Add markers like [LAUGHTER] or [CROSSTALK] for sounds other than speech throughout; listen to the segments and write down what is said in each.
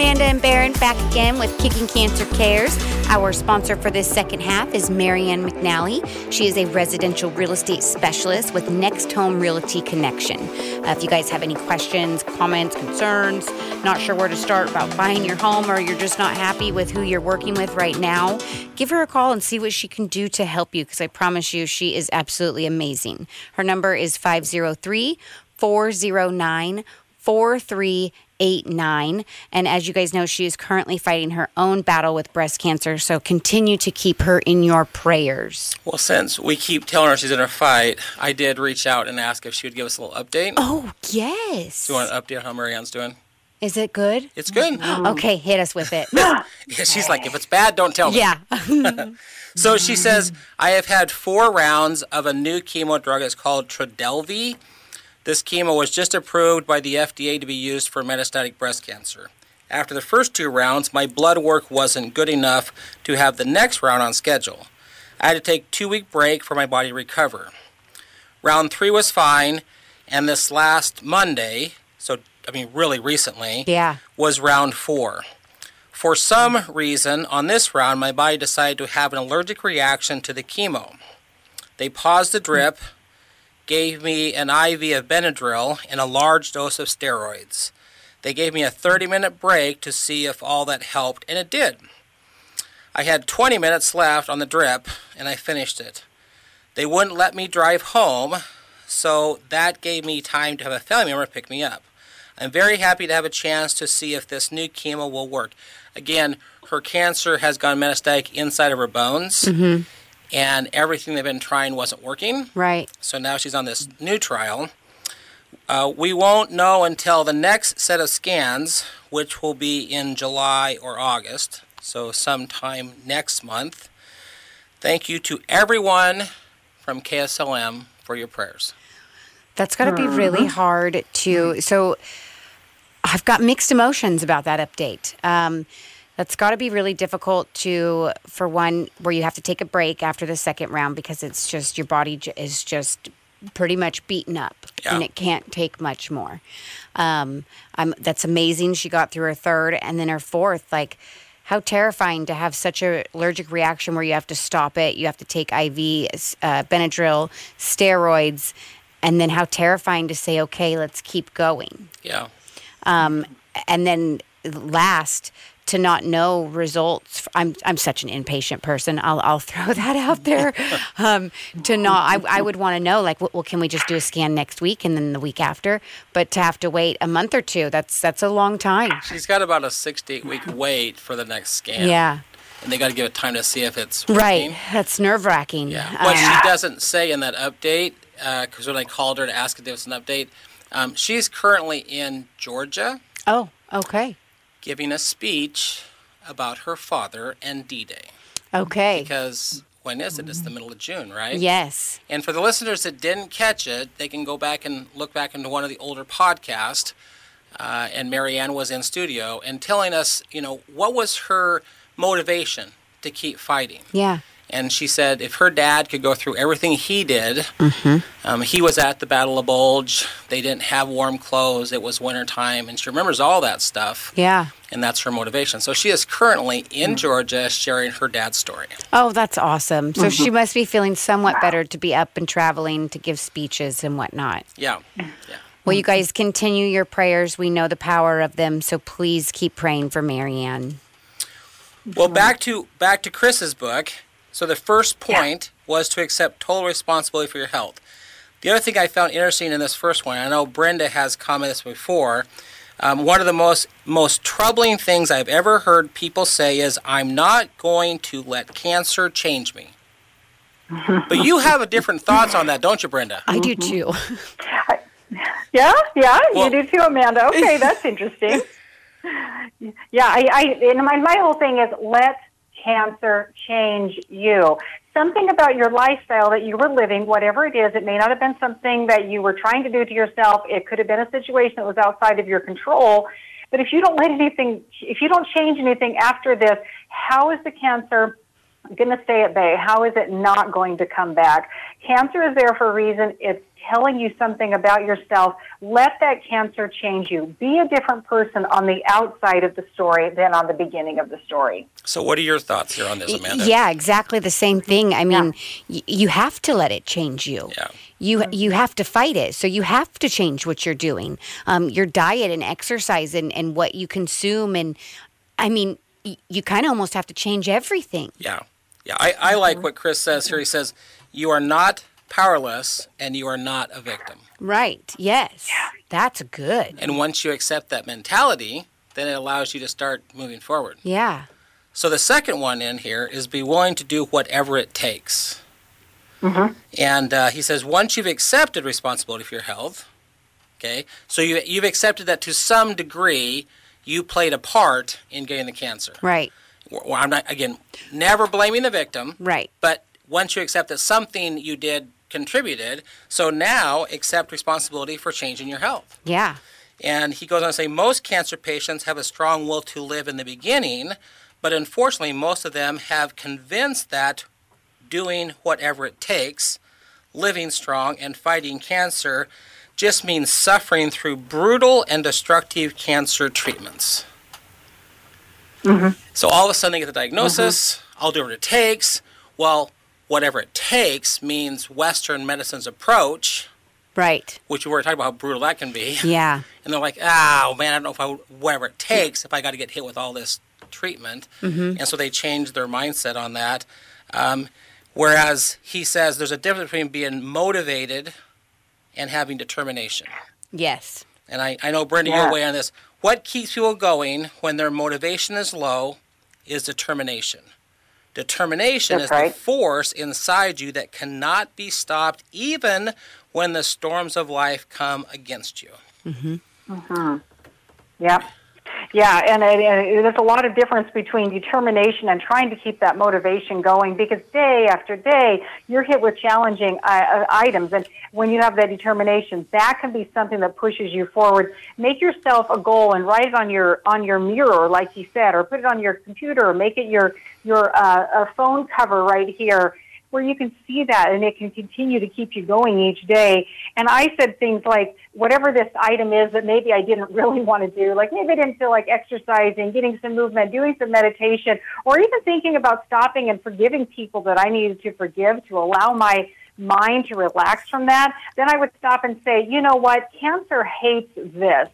Amanda and Barron back again with KickinCancer Cares. Our sponsor for this second half is Marianne McNally. She is a residential real estate specialist with Next Home Realty Connection. Uh, if you guys have any questions, comments, concerns, not sure where to start about buying your home, or you're just not happy with who you're working with right now, give her a call and see what she can do to help you because I promise you she is absolutely amazing. Her number is 503 409 4389. And as you guys know, she is currently fighting her own battle with breast cancer. So continue to keep her in your prayers. Well, since we keep telling her she's in her fight, I did reach out and ask if she would give us a little update. Oh, yes. Do you want an update on how Marianne's doing? Is it good? It's good. Mm-hmm. Okay, hit us with it. [LAUGHS] Yeah, she's like, if it's bad, don't tell me. yeah. [LAUGHS] [LAUGHS] So she says, I have had four rounds of a new chemo drug. It's called Trodelvy. This chemo was just approved by the FDA to be used for metastatic breast cancer. After the first two rounds, my blood work wasn't good enough to have the next round on schedule. I had to take two week break for my body to recover. Round three was fine, and this last Monday, so I mean really recently, Yeah. was round four. For some reason, on this round, my body decided to have an allergic reaction to the chemo. They paused the drip, gave me an IV of Benadryl, and a large dose of steroids. They gave me a 30 minute break to see if all that helped, and it did. I had 20 minutes left on the drip, and I finished it. They wouldn't let me drive home, so that gave me time to have a family member pick me up. I'm very happy to have a chance to see if this new chemo will work. Again, her cancer has gone metastatic inside of her bones, mm-hmm. And everything they've been trying wasn't working. Right. So now she's on this new trial. Uh, we won't know until the next set of scans, which will be in July or August, so sometime next month. Thank you to everyone from KSLM for your prayers. That's got to be really hard to. So I've got mixed emotions about that update. Um, that's got to be really difficult to, for one, where you have to take a break after the second round because it's just your body j- is just pretty much beaten up and it can't take much more. Um, I'm, that's amazing. She got through her third and then her fourth. Like, how terrifying to have such a allergic reaction where you have to stop it. You have to take IV, uh, Benadryl, steroids, and then how terrifying to say, okay, let's keep going. Yeah. Um, and then last, to not know results. I'm I'm such an impatient person. I'll I'll throw [LAUGHS] that out there. Um, to not, I I would want to know like, well, can we just do a scan next week and then the week after? But to have to wait a month or two, that's that's a long time. She's got about a six to eight week wait for the next scan. Yeah. And they got to give it time to see if it's Right. That's nerve wracking. Yeah. What she doesn't say in that update, because when I called her to ask if there was an update, um, she's currently in Georgia oh, okay. Giving a speech about her father and D Day. Okay. Because when is it? It's the middle of June, right? Yes. And for the listeners that didn't catch it, they can go back and look back into one of the older podcasts. Uh, and Marianne was in studio and telling us, you know, what was her motivation to keep fighting. Yeah. And she said if her dad could go through everything he did, mm-hmm. um, he was at the Battle of Bulge. They didn't have warm clothes. It was wintertime. And she remembers all that stuff. Yeah. And that's her motivation. So she is currently in mm. Georgia sharing her dad's story. Oh, that's awesome. So mm-hmm. she must be feeling somewhat better to be up and traveling to give speeches and whatnot. Yeah. Yeah. Well, you guys continue your prayers. We know the power of them, so please keep praying for Marianne. Well, back to back to Chris's book. So the first point was to accept total responsibility for your health. The other thing I found interesting in this first one, I know Brenda has commented this before. Um, one of the most most troubling things I've ever heard people say is, "I'm not going to let cancer change me." [LAUGHS] but you have a different thoughts on that, don't you, Brenda? I do too. Yeah, yeah, Well- you do too, Amanda. Okay, [LAUGHS] that's interesting. Yeah, I, I and my, my whole thing is let cancer change you. Something about your lifestyle that you were living, whatever it is, it may not have been something that you were trying to do to yourself. It could have been a situation that was outside of your control. But if you don't let anything, if you don't change anything after this, how is the cancer going to stay at bay? How is it not going to come back? Cancer is there for a reason. It's telling you something about yourself. Let that cancer change you. Be a different person on the outside of the story than on the beginning of the story. So, what are your thoughts here on this, Amanda? Yeah, exactly the same thing. I mean, y- you have to let it change you. Yeah. You you have to fight it, so you have to change what you're doing, um, your diet and exercise and, and what you consume, and I mean, y- you kind of almost have to change everything. Yeah. Yeah. I, I like what Chris says here. He says, You are not powerless and you are not a victim. Right? Yes. Yeah. That's good. And once you accept that mentality, then it allows you to start moving forward. Yeah. So the second one in here is be willing to do whatever it takes. And uh, he says once you've accepted responsibility for your health, okay, so you, you've accepted that to some degree you played a part in getting the cancer. Right. Well, I'm not again never blaming the victim, Right. but once you accept that something you did contributed, so now accept responsibility for changing your health. Yeah. And he goes on to say most cancer patients have a strong will to live in the beginning, but unfortunately, most of them have convinced that doing whatever it takes, living strong, and fighting cancer just means suffering through brutal and destructive cancer treatments. Mm-hmm. So all of a sudden, they get the diagnosis, mm-hmm. I'll do what it takes. Well, whatever it takes means Western medicine's approach, Right. which we were talking about how brutal that can be. [LAUGHS] Yeah. And they're like, oh man, I don't know if I whatever it takes if I got to get hit with all this treatment. Mm-hmm. And so they changed their mindset on that. Um, whereas he says there's a difference between being motivated and having determination. Yes. And I, I know Brenda, Yeah. you're way on this. What keeps people going when their motivation is low is determination. Determination That's is right. the force inside you that cannot be stopped even when the storms of life come against you. Mhm. Mhm. Yep. Yeah, and, it, and there's a lot of difference between determination and trying to keep that motivation going because day after day you're hit with challenging uh, uh, items, and when you have that determination, that can be something that pushes you forward. Make yourself a goal and write it on your on your mirror, like you said, or put it on your computer, or make it your your uh, uh, phone cover right here where you can see that and it can continue to keep you going each day. And I said things like, whatever this item is that maybe I didn't [LAUGHS] really want to do, like maybe I didn't feel like exercising, getting some movement, doing some meditation, or even thinking about stopping and forgiving people that I needed to forgive to allow my mind to relax from that, then I would stop and say, you know what, cancer hates this.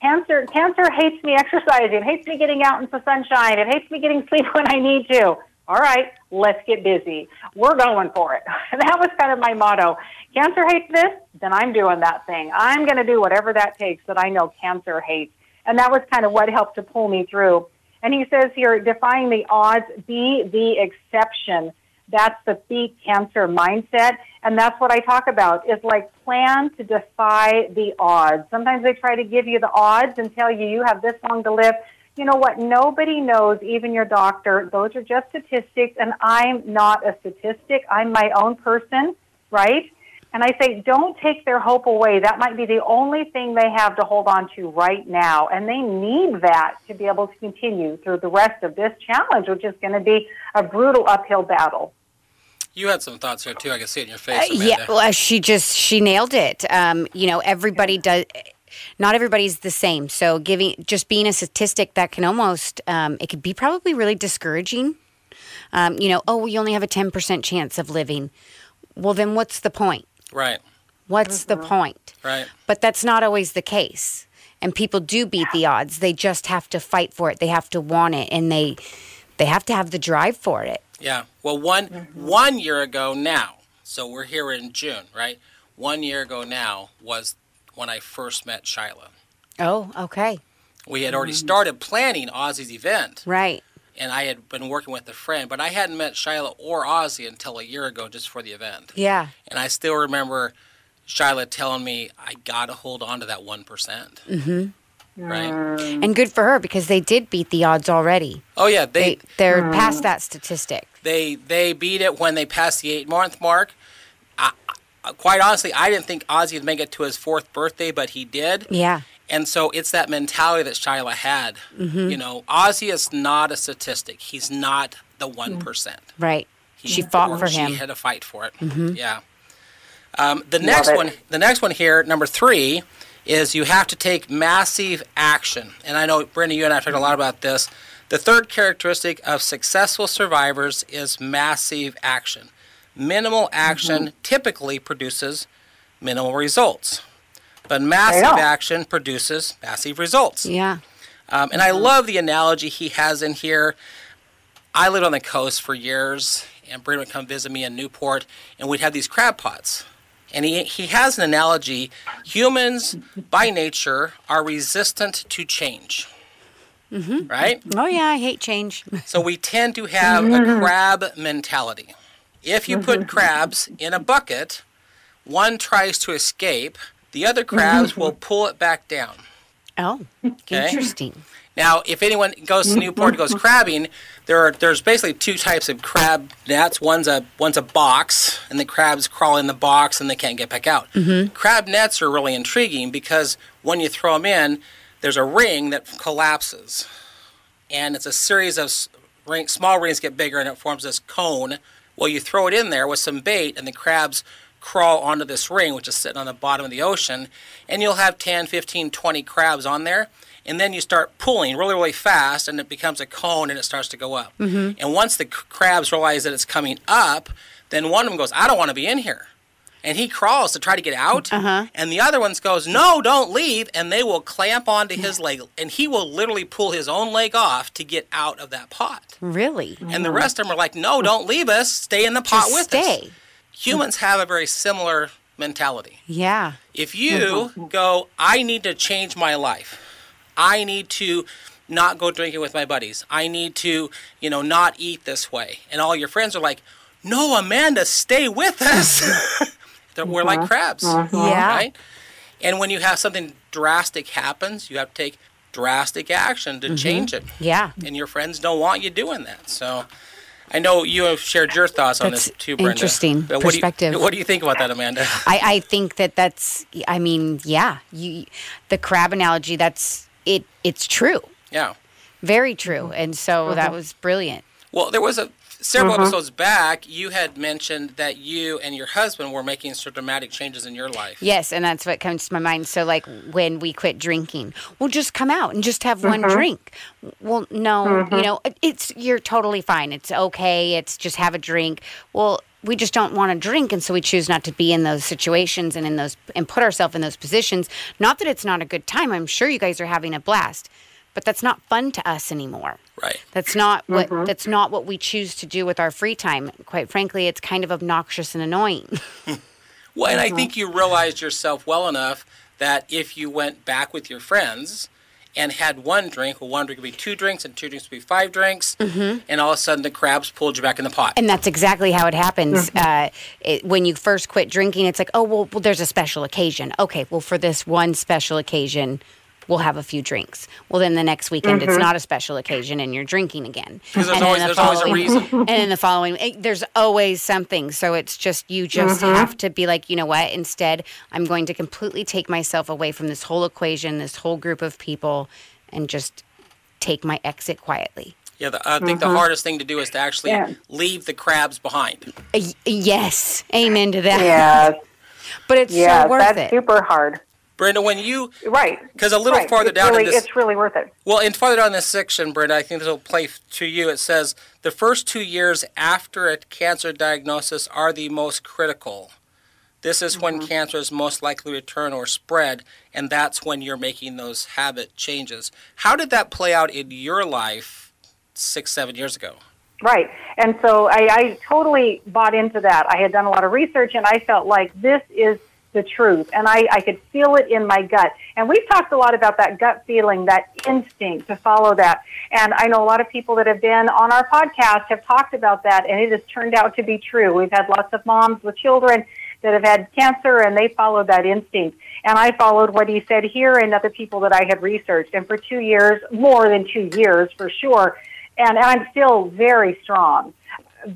Cancer, cancer hates me exercising, hates me getting out into the sunshine, it hates me getting sleep [LAUGHS] when I need to. All right, let's get busy. We're going for it. [LAUGHS] that was kind of my motto. Cancer hates this, then I'm doing that thing. I'm going to do whatever that takes that I know cancer hates. And that was kind of what helped to pull me through. And he says here, defying the odds, be the exception. That's the beat cancer mindset. And that's what I talk about is like plan to defy the odds. Sometimes they try to give you the odds and tell you you have this long to live. You know what? Nobody knows, even your doctor. Those are just statistics, and I'm not a statistic. I'm my own person, right? And I say, don't take their hope away. That might be the only thing they have to hold on to right now. And they need that to be able to continue through the rest of this challenge, which is going to be a brutal uphill battle. You had some thoughts here too. I can see it in your face. Uh, yeah, well, she just she nailed it. Um, you know, everybody does. Not everybody's the same. So giving just being a statistic that can almost um, it could be probably really discouraging. Um, you know, oh, we only have a ten percent chance of living. Well, then what's the point? Right. What's the point? Right. But that's not always the case. And people do beat the odds. They just have to fight for it. They have to want it, and they they have to have the drive for it. Yeah. Well, one one year ago now. So we're here in June, right? One year ago now was when I first met Shyla. Oh, okay, We had already started planning Ozzy's event, right. and I had been working with a friend, but I hadn't met Shyla or Ozzy until a year ago, just for the event. Yeah, And I still remember Shyla telling me, "I gotta hold on to that one Mm-hmm. Right? and good for her because they did beat the odds already. Oh yeah, they They they're past that statistic. they they beat it when they passed the eight month mark. I, quite honestly, I didn't think Ozzy would make it to his fourth birthday, but he did. Yeah, And so it's that mentality that Shyla had. Mm-hmm. You know, Ozzy is not a statistic. He's not the mm. one Right. He- she fought or for him. she had to fight for it. Mm-hmm. Yeah. Um, the next it. one, the next one here, number three, is you have to take massive action. And I know, Brenda, you and I have talked a lot about this. The third characteristic of successful survivors is massive action. Minimal action mm-hmm. typically produces minimal results, but massive action produces massive results. Yeah. Um, and I mm-hmm. love the analogy he has in here. I lived on the coast for years, and Brandon would come visit me in Newport, and we'd have these crab pots. And he, he has an analogy humans, by nature, are resistant to change. Mm-hmm. Right? Oh yeah, I hate change. So we tend to have a [LAUGHS] crab mentality. If you put mm-hmm. crabs in a bucket, one tries to escape, the other crabs mm-hmm. will pull it back down. Oh, interesting. Now, if anyone goes to Newport and goes [LAUGHS] crabbing, there are there's basically two types of crab nets. One's a one's a box, and the crabs crawl in the box and they can't get back out. Mm-hmm. Crab nets are really intriguing because when you throw them in, there's a ring that collapses, and it's a series of ring, small rings get bigger and it forms this cone. Well, you throw it in there with some bait, and the crabs crawl onto this ring, which is sitting on the bottom of the ocean, and you'll have 10, 15, 20 crabs on there. And then you start pulling really, really fast, and it becomes a cone and it starts to go up. Mm-hmm. And once the crabs realize that it's coming up, then one of them goes, I don't want to be in here. And he crawls to try to get out. Uh-huh. And the other ones goes, No, don't leave. And they will clamp onto his leg. And he will literally pull his own leg off to get out of that pot. Really? And the rest of them are like, No, don't leave us. Stay in the pot Just with stay. us. Humans have a very similar mentality. Yeah. If you go, I need to change my life. I need to not go drinking with my buddies. I need to, you know, not eat this way. And all your friends are like, no, Amanda, stay with us. [LAUGHS] [LAUGHS] They're- We're like uh-huh. crabs. Uh-huh. Yeah. Right? And when you have something drastic happens, you have to take drastic action to mm-hmm. change it. Yeah. And your friends don't want you doing that. So I know you have shared your thoughts on That's this too, Brenda. interesting But what do you- perspective. what do you think about that, Amanda? [LAUGHS] I, I think that that's I mean, yeah, you the crab analogy that's it it's true. Yeah. Very true. And so mm-hmm. that was brilliant. Well, there was a several mm-hmm. episodes back. You had mentioned that you and your husband were making some dramatic changes in your life. Yes, and that's what comes to my mind. So, like when we quit drinking, we'll just come out and just have one mm-hmm. drink. Well, no, you mm-hmm. know, it's you're totally fine. It's okay. It's just have a drink. Well, we just don't want to drink, and so we choose not to be in those situations and in those and put ourselves in those positions. Not that it's not a good time. I'm sure you guys are having a blast, but that's not fun to us anymore. Right. That's not what mm-hmm. that's not what we choose to do with our free time. Quite frankly, it's kind of obnoxious and annoying. [LAUGHS] Well, and I mm-hmm. think you realized yourself well enough that if you went back with your friends and had one drink, well, one drink would be two drinks, and two drinks would be five drinks, mm-hmm. and all of a sudden the crabs pulled you back in the pot. And that's exactly how it happens. Uh, it, when you first quit drinking, it's like, oh, well, well, there's a special occasion. Okay, well, for this one special occasion, we'll have a few drinks. Well, then the next weekend, it's not a special occasion and you're drinking again. Because there's And then always- the there's always a following- reason. [LAUGHS] And then the following, eh, there's always something. So it's just, you just have to be like, you know what? Instead, I'm going to completely take myself away from this whole equation, this whole group of people, and just take my exit quietly. yeah, the, I think the hardest thing to do is to actually Yeah. leave the crabs behind. Uh, yes, amen to that. Yes, [LAUGHS] But it's yes, so worth that's it. super hard. Brenda, when you right, because a little right. farther it's down in this- it's really worth it. Well, and farther down this section, Brenda, I think this will play to you. It says the first two years after a cancer diagnosis are the most critical. This is when mm-hmm. cancer is most likely to return or spread, and that's when you're making those habit changes. How did that play out in your life six, seven years ago? Right. And so I, I totally bought into that. I had done a lot of research and I felt like this is the truth. And I, I could feel it in my gut. And we've talked a lot about that gut feeling, that instinct to follow that. And I know a lot of people that have been on our podcast have talked about that, and it has turned out to be true. We've had lots of moms with children that have had cancer and they followed that instinct. And I followed what he said here and other people that I had researched. And for two years, more than two years for sure, and I'm still very strong.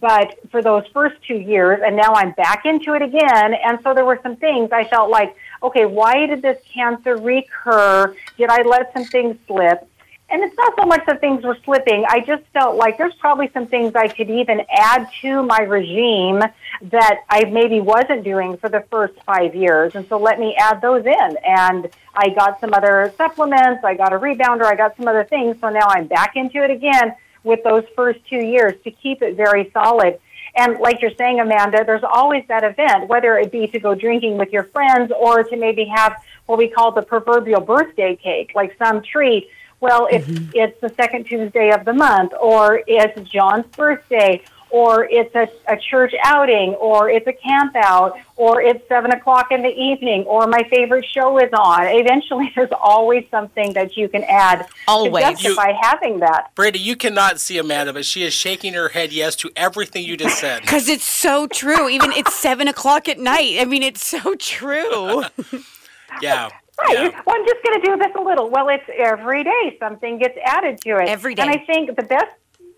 But for those first two years, and now I'm back into it again, and so there were some things I felt like, okay, why did this cancer recur? Did I let some things slip? and it's not so much that things were slipping. I just felt like there's probably some things I could even add to my regime that I maybe wasn't doing for the first five years. And so let me add those in. And I got some other supplements. I got a rebounder. I got some other things. So now I'm back into it again with those first two years to keep it very solid. And like you're saying, Amanda, there's always that event, whether it be to go drinking with your friends or to maybe have what we call the proverbial birthday cake, like some treat well, it's mm-hmm. it's the second Tuesday of the month, or it's John's birthday, or it's a, a church outing, or it's a camp out, or it's seven o'clock in the evening, or my favorite show is on. Eventually, [LAUGHS] there's always something that you can add always. to justify you, having that. Brady, you cannot see Amanda, but she is shaking her head yes to everything you just said. [LAUGHS] Because it's so true. Even it's seven o'clock at night. I mean, it's so true. [LAUGHS] yeah. Right. Yeah. Well, I'm just going to do this a little. Well, it's every day something gets added to it. Every day. And I think the best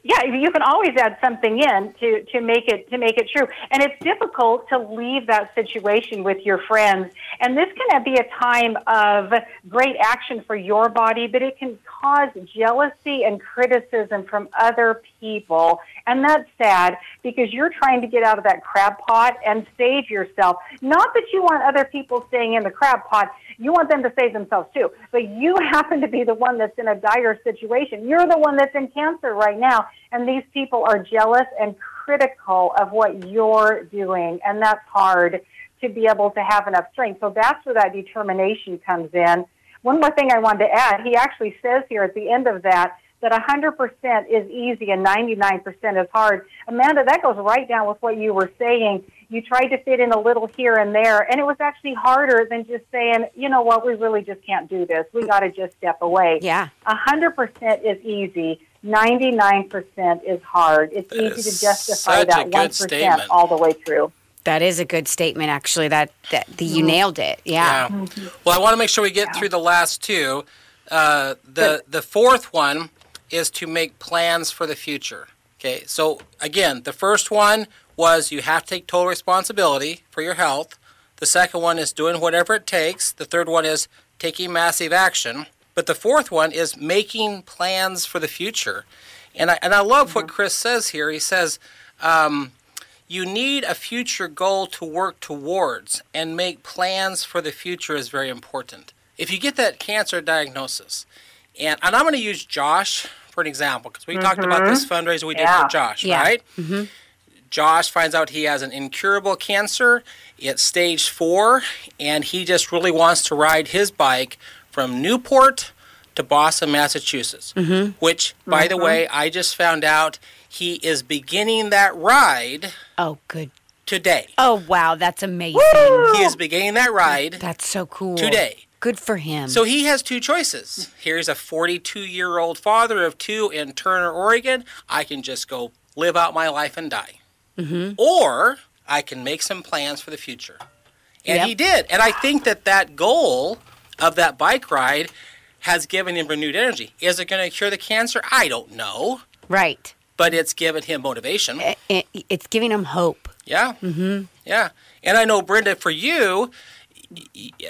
yeah, you can always add something in to, to make it to make it true. And it's difficult to leave that situation with your friends. And this can be a time of great action for your body, but it can cause jealousy and criticism from other people. And that's sad because you're trying to get out of that crab pot and save yourself. Not that you want other people staying in the crab pot, you want them to save themselves too. But you [LAUGHS] happen to be the one that's in a dire situation. You're the one that's in cancer right now. And these people are jealous and critical of what you're doing. And that's hard to be able to have enough strength. So that's where that determination comes in. One more thing I wanted to add, he actually says here at the end of that, that 100% is easy and 99% is hard. Amanda, that goes right down with what you were saying. You tried to fit in a little here and there, and it was actually harder than just saying, you know what, we really just can't do this. We got to just step away. Yeah. 100% is easy. 99% is hard. It's that easy to justify that 1% statement. all the way through. That is a good statement, actually. That, that the, you mm-hmm. nailed it. Yeah. yeah. Well, I want to make sure we get yeah. through the last two. Uh, the the fourth one is to make plans for the future. Okay, so again, the first one was you have to take total responsibility for your health. The second one is doing whatever it takes. The third one is taking massive action. But the fourth one is making plans for the future. And I, and I love what mm-hmm. Chris says here. He says, um, you need a future goal to work towards, and make plans for the future is very important. If you get that cancer diagnosis, and, and I'm going to use Josh for an example because we mm-hmm. talked about this mm-hmm. fundraiser we did yeah. for Josh, yeah. right? Mm-hmm. Josh finds out he has an incurable cancer. It's stage four, and he just really wants to ride his bike from Newport to Boston, Massachusetts, mm-hmm. which, by mm-hmm. the way, I just found out he is beginning that ride. Oh, good. Today. Oh, wow. That's amazing. Woo! He is beginning that ride. That's so cool. Today. Good for him. So he has two choices. Here's a 42 year old father of two in Turner, Oregon. I can just go live out my life and die. Mm-hmm. Or I can make some plans for the future. And yep. he did. And I think that that goal of that bike ride has given him renewed energy. Is it going to cure the cancer? I don't know. Right. But it's given him motivation. It, it, it's giving him hope. Yeah. Mm-hmm. Yeah. And I know, Brenda, for you,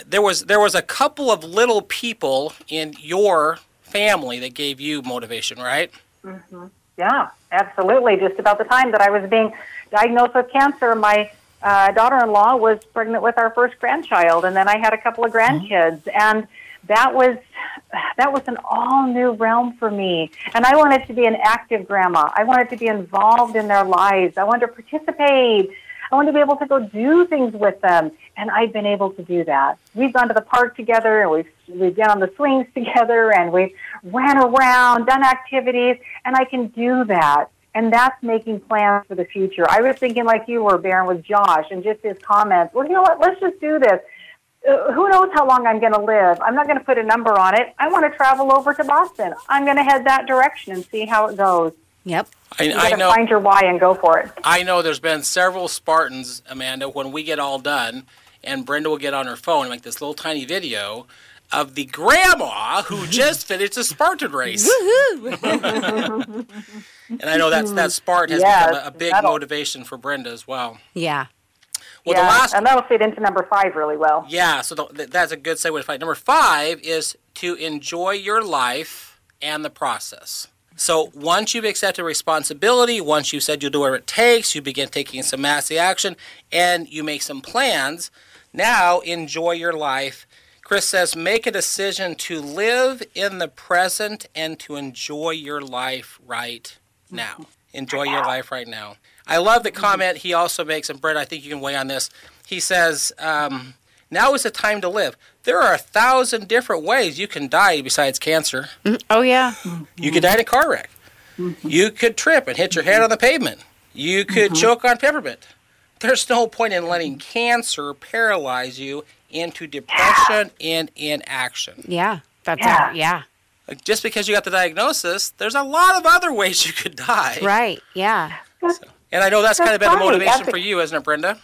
there was there was a couple of little people in your family that gave you motivation, right? Mm-hmm. Yeah, absolutely. Just about the time that I was being diagnosed with cancer, my uh, daughter-in-law was pregnant with our first grandchild, and then I had a couple of grandkids, mm-hmm. and that was that was an all new realm for me. And I wanted to be an active grandma. I wanted to be involved in their lives. I wanted to participate. I wanted to be able to go do things with them, and I've been able to do that. We've gone to the park together, and we've we've been on the swings [LAUGHS] together, and we've ran around, done activities, and I can do that and that's making plans for the future. I was thinking like you were, Baron, with Josh and just his comments. Well, you know what? Let's just do this. Uh, who knows how long I'm going to live? I'm not going to put a number on it. I want to travel over to Boston. I'm going to head that direction and see how it goes. Yep. I, you I know. Find your why and go for it. I know. There's been several Spartans, Amanda. When we get all done, and Brenda will get on her phone and make this little tiny video of the grandma who [LAUGHS] just finished a Spartan race. [LAUGHS] [LAUGHS] and I know that's that Spartan has yes, become a, a big motivation for Brenda as well. Yeah. Well, yeah, the last, and that'll fit into number five really well. Yeah, so the, that's a good segue to fight. Number five is to enjoy your life and the process. So once you've accepted responsibility, once you've said you'll do whatever it takes, you begin taking some massive action, and you make some plans. Now enjoy your life. Chris says, make a decision to live in the present and to enjoy your life right now. Enjoy your life right now. I love the comment he also makes, and Brett, I think you can weigh on this. He says, um, now is the time to live. There are a thousand different ways you can die besides cancer. Mm-hmm. Oh yeah. Mm-hmm. You could die in a car wreck. Mm-hmm. You could trip and hit your head on the pavement. You could choke on peppermint. There's no point in letting cancer paralyze you into depression and inaction. Yeah. That's Yeah. a- yeah. Like, Just because you got the diagnosis, there's a lot of other ways you could die. Right. Yeah. And I know that's, kind of been That's the motivation That's for you, isn't it, Brenda?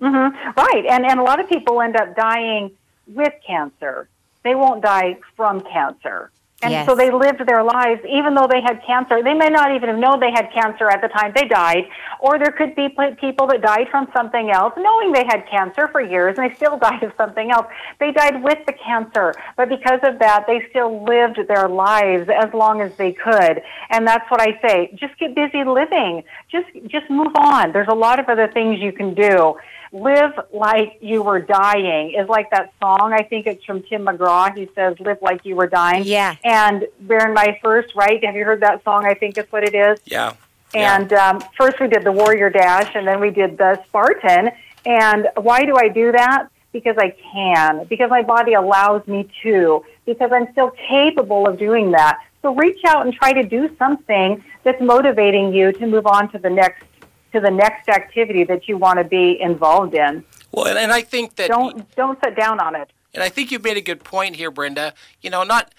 Mm-hmm. Right, and and a lot of people end up dying with cancer. They won't die from cancer. And Yes. so they lived their lives, even though they had cancer. They may not even have known they had cancer at the time they died. Or there could be people that died from something else, knowing they had cancer for years, and they still [LAUGHS] died of something else. They died with the cancer, but because of that, they still lived their lives as long as they could. And that's what I say: just get busy living. Just just move on. There's a lot of other things you can do live like you were dying is like that song. I think it's from Tim McGraw. He says, live like you were dying. Yeah. And Baron My First, right? Have you heard that song? I think is what it is. Yeah. Yeah. And um, first we did the Warrior Dash and then we did the Spartan. And why do I do that? Because I can. Because my body allows me to. Because I'm still capable of doing that. So reach out and try to do something that's motivating you to move on to the next to the next activity that you want to be involved in. well, and, and I think that Don't don't sit down on it. And I think you've made a good point here, Brenda. You know, not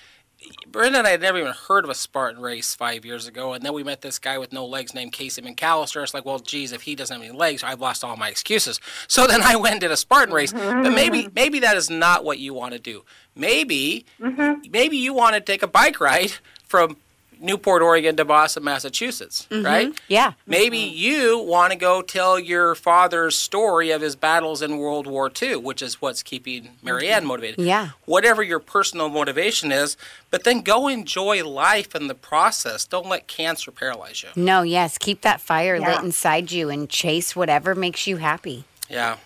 Brenda and I had never even heard of a Spartan race five years ago, and then we met this guy with no legs named Casey McAllister. It's like, well, geez, if he doesn't have any legs, I've lost all my excuses. [LAUGHS] So then I went and did a Spartan race. Mm-hmm. But maybe, maybe that is not what you want to do. Maybe, mm-hmm. maybe you want to take a bike ride from Newport, Oregon to Boston, Massachusetts, mm-hmm. right? Yeah. Maybe mm-hmm. you want to go tell your father's story of his battles in World War II, which is what's keeping Marianne mm-hmm. motivated. Yeah. Whatever your personal motivation is, but then go enjoy life in the process. Don't let cancer paralyze you. No, yes. Keep that fire lit inside you and chase whatever makes you happy. Yeah.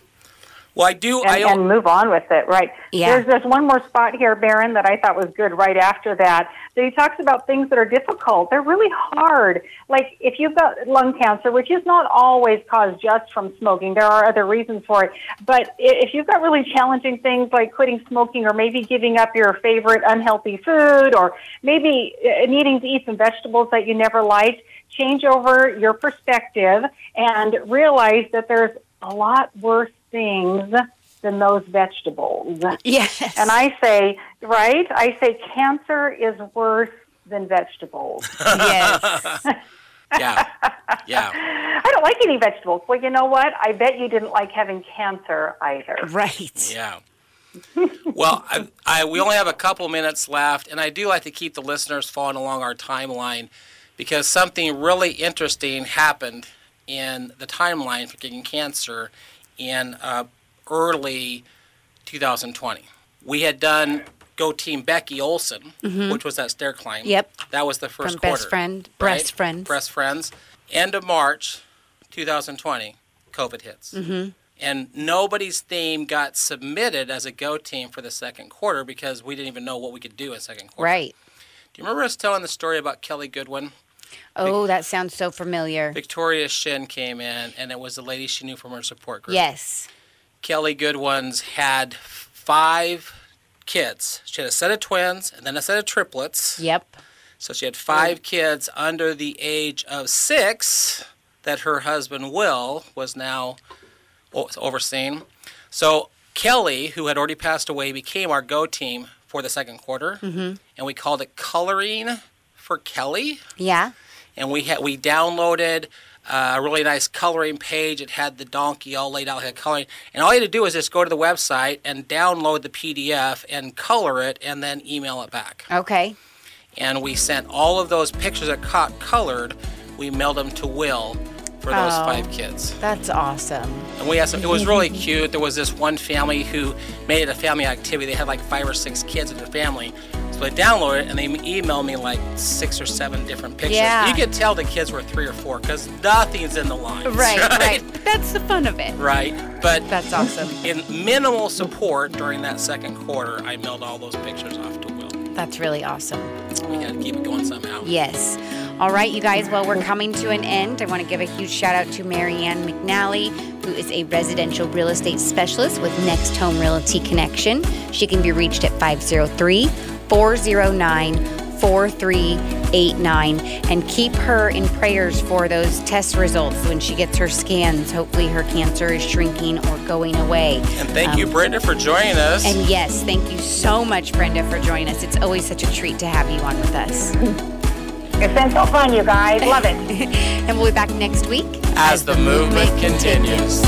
Well, I do. and, I and move on with it. Right. Yeah. There's there's one more spot here, Baron, that I thought was good. Right after that, that he talks about things that are difficult. They're really hard. Like if you've got lung cancer, which is not always caused just from smoking, there are other reasons for it. But if you've got really challenging things like quitting smoking, or maybe giving up your favorite unhealthy food, or maybe uh, needing to eat some vegetables that you never liked, change over your perspective and realize that there's a lot worse things than those vegetables. Yes. And I say, right? I say cancer is worse than vegetables. [LAUGHS] yes. yeah, yeah. [LAUGHS] I don't like eating vegetables. Well, you know what? I bet you didn't like having cancer either. Right. Yeah. well, I, I, we only have a couple minutes left, and I do like to keep the listeners following along our timeline because something really interesting happened in the timeline for getting cancer in uh, early 2020. We had done Go Team Becky Olson, which was that stair climb. Yep. That was the first From quarter. Best Friend- Breast Friends. Breast Friends. End of March 2020, COVID hits. Mm-hmm. And nobody's theme got submitted as a go team for the second quarter because we didn't even know what we could do in second quarter. Right. Do you remember us telling the story about Kelly Goodwin? Oh, that sounds so familiar. Victoria Shin came in, and it was the lady she knew from her support group. Yes. Kelly Goodwin's had five kids. She had a set of twins and then a set of triplets. Yep. So she had five kids under the age of six that her husband Will was now overseeing. So Kelly, who had already passed away, became our go team for the second quarter, mm-hmm. and we called it Coloring for Kelly. Yeah. And we had we downloaded uh, a really nice coloring page. It had the donkey all laid out, had coloring, and all you had to do was just go to the website and download the PDF and color it, and then email it back Okay. and we sent all of those pictures that caught colored. We mailed them to Will for those Oh. five kids. That's awesome. And we asked them, it was really [LAUGHS] cute. There was this one family who made it a family activity. They had like five or six kids in their family. So they downloaded it, and they emailed me like six or seven different pictures. Yeah. You could tell the kids were three or four because nothing's in the lines. Right, [LAUGHS] right. That's the fun of it. Right. But That's awesome. in minimal support during that second quarter, I mailed all those pictures off to. That's really awesome. We had to keep it going somehow. Yes. All right, you guys. Well, we're coming to an end. I want to give a huge shout out to Marianne McNally, who is a residential real estate specialist with Next Home Realty Connection. She can be reached at 503 409 4389. And keep her in prayers for those test results when she gets her scans. Hopefully, her cancer is shrinking or going away. And thank you, um, Brenda, for joining us. And yes, thank you so much, Brenda, for joining us. It's always such a treat to have you on with us. [LAUGHS] It's been so fun, you guys. Love it. [LAUGHS] and we'll be back next week as the movement continues.